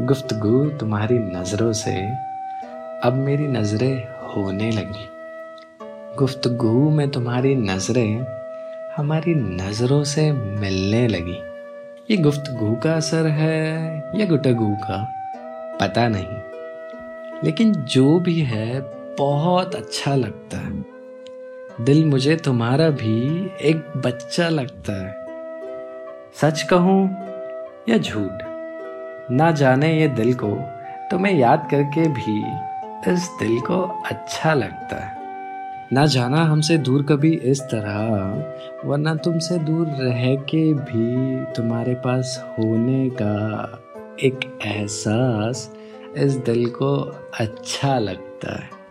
गुफ्तगु तुम्हारी नज़रों से अब मेरी नज़रें होने लगी। गुफ्तगु में तुम्हारी नज़रें हमारी नज़रों से मिलने लगी। ये गुफ्तगु का असर है या गुटगु का? पता नहीं। लेकिन जो भी है, बहुत अच्छा लगता है। दिल मुझे तुम्हारा भी एक बच्चा लगता है। सच कहूँ या झूठ? ना जाने ये दिल को, तुम्हें याद करके भी इस दिल को अच्छा लगता है। ना जाना हमसे दूर कभी इस तरह, वरना तुमसे दूर रह के भी तुम्हारे पास होने का एक एहसास इस दिल को अच्छा लगता है।